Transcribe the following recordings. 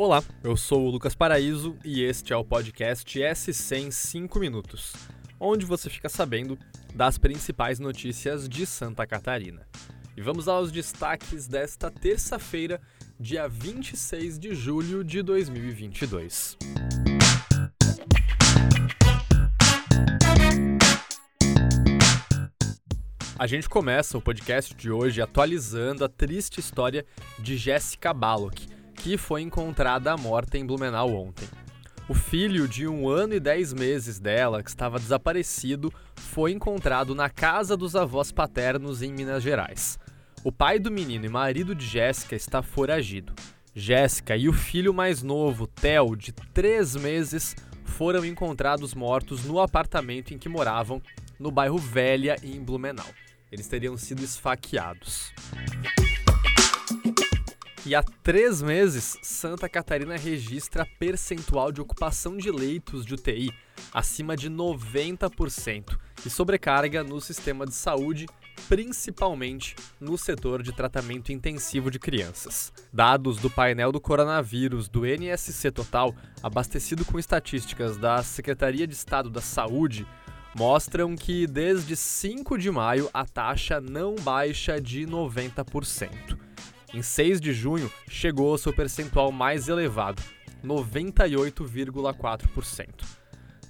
Olá, eu sou o Lucas Paraíso e este é o podcast S100 5 Minutos, onde você fica sabendo das principais notícias de Santa Catarina. E vamos aos destaques desta terça-feira, dia 26 de julho de 2022. A gente começa o podcast de hoje atualizando a triste história de Jéssica Ballock que foi encontrada morta em Blumenau ontem. O filho de um ano e dez meses dela, que estava desaparecido, foi encontrado na casa dos avós paternos em Minas Gerais. O pai do menino e marido de Jéssica está foragido. Jéssica e o filho mais novo, Theo, de três meses, foram encontrados mortos no apartamento em que moravam, no bairro Velha, em Blumenau. Eles teriam sido esfaqueados. E há três meses, Santa Catarina registra percentual de ocupação de leitos de UTI acima de 90% e sobrecarga no sistema de saúde, principalmente no setor de tratamento intensivo de crianças. Dados do painel do coronavírus do NSC Total, abastecido com estatísticas da Secretaria de Estado da Saúde, mostram que desde 5 de maio a taxa não baixa de 90%. Em 6 de junho, chegou ao seu percentual mais elevado, 98,4%.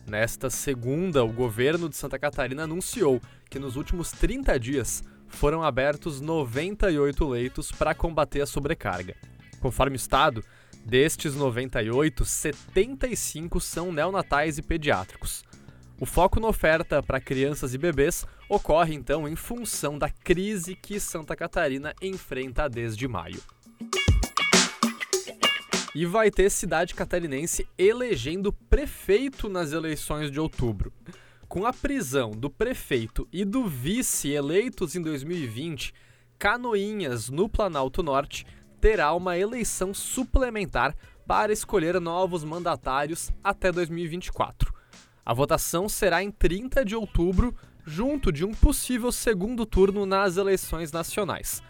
Nesta segunda, o governo de Santa Catarina anunciou que nos últimos 30 dias foram abertos 98 leitos para combater a sobrecarga. Conforme o Estado, destes 98, 75 são neonatais e pediátricos. O foco na oferta para crianças e bebês ocorre então em função da crise que Santa Catarina enfrenta desde maio. E vai ter cidade catarinense elegendo prefeito nas eleições de outubro. Com a prisão do prefeito e do vice eleitos em 2020, Canoinhas, no Planalto Norte, terá uma eleição suplementar para escolher novos mandatários até 2024. A votação será em 30 de outubro, junto de um possível segundo turno nas eleições nacionais.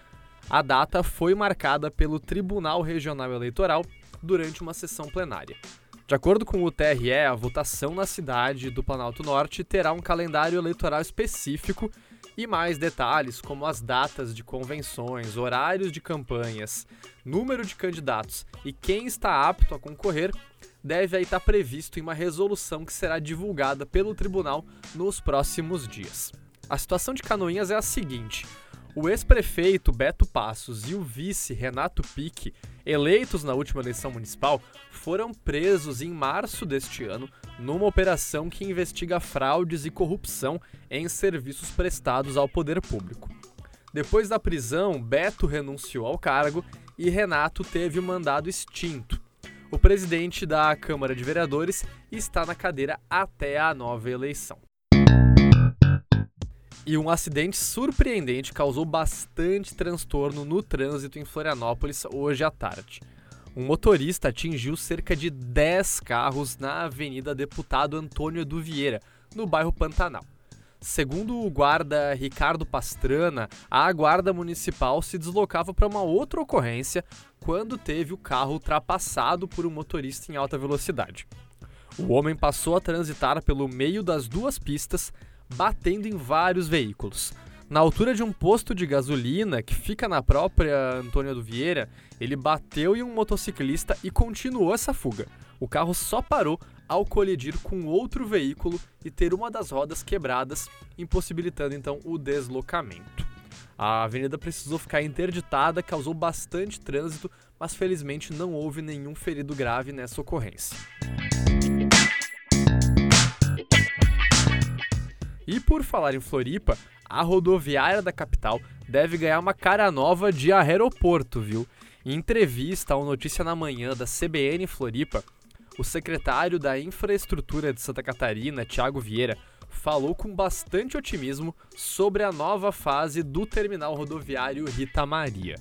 A data foi marcada pelo Tribunal Regional Eleitoral durante uma sessão plenária. De acordo com o TRE, a votação na cidade do Planalto Norte terá um calendário eleitoral específico e mais detalhes, como as datas de convenções, horários de campanhas, número de candidatos e quem está apto a concorrer, deve aí estar previsto em uma resolução que será divulgada pelo tribunal nos próximos dias. A situação de Canoinhas é a seguinte: o ex-prefeito Beto Passos e o vice Renato Pique, eleitos na última eleição municipal, foram presos em março deste ano numa operação que investiga fraudes e corrupção em serviços prestados ao poder público. Depois da prisão, Beto renunciou ao cargo e Renato teve o mandado extinto. O presidente da Câmara de Vereadores está na cadeira até a nova eleição. E um acidente surpreendente causou bastante transtorno no trânsito em Florianópolis hoje à tarde. Um motorista atingiu cerca de 10 carros na Avenida Deputado Antônio Edu Vieira, no bairro Pantanal. Segundo o guarda Ricardo Pastrana, a guarda municipal se deslocava para uma outra ocorrência quando teve o carro ultrapassado por um motorista em alta velocidade. O homem passou a transitar pelo meio das duas pistas, batendo em vários veículos. Na altura de um posto de gasolina que fica na própria Antônia do Vieira, ele bateu em um motociclista e continuou essa fuga. O carro só parou ao colidir com outro veículo e ter uma das rodas quebradas, impossibilitando então o deslocamento. A avenida precisou ficar interditada, causou bastante trânsito, mas felizmente não houve nenhum ferido grave nessa ocorrência. E por falar em Floripa, a rodoviária da capital deve ganhar uma cara nova de aeroporto, viu? Em entrevista ao Notícia na Manhã da CBN Floripa, o secretário da Infraestrutura de Santa Catarina, Tiago Vieira, falou com bastante otimismo sobre a nova fase do terminal rodoviário Rita Maria.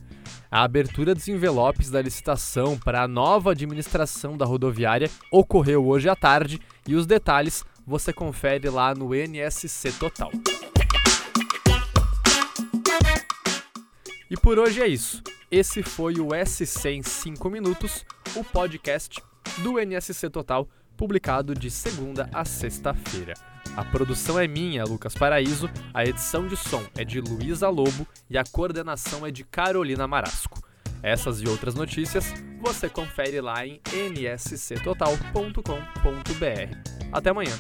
A abertura dos envelopes da licitação para a nova administração da rodoviária ocorreu hoje à tarde e os detalhes você confere lá no NSC Total. E por hoje é isso. Esse foi o SC em 5 minutos, o podcast do NSC Total, publicado de segunda a sexta-feira. A produção é minha, Lucas Paraíso, a edição de som é de Luísa Lobo e a coordenação é de Carolina Marasco. Essas e outras notícias você confere lá em nsctotal.com.br. Até amanhã!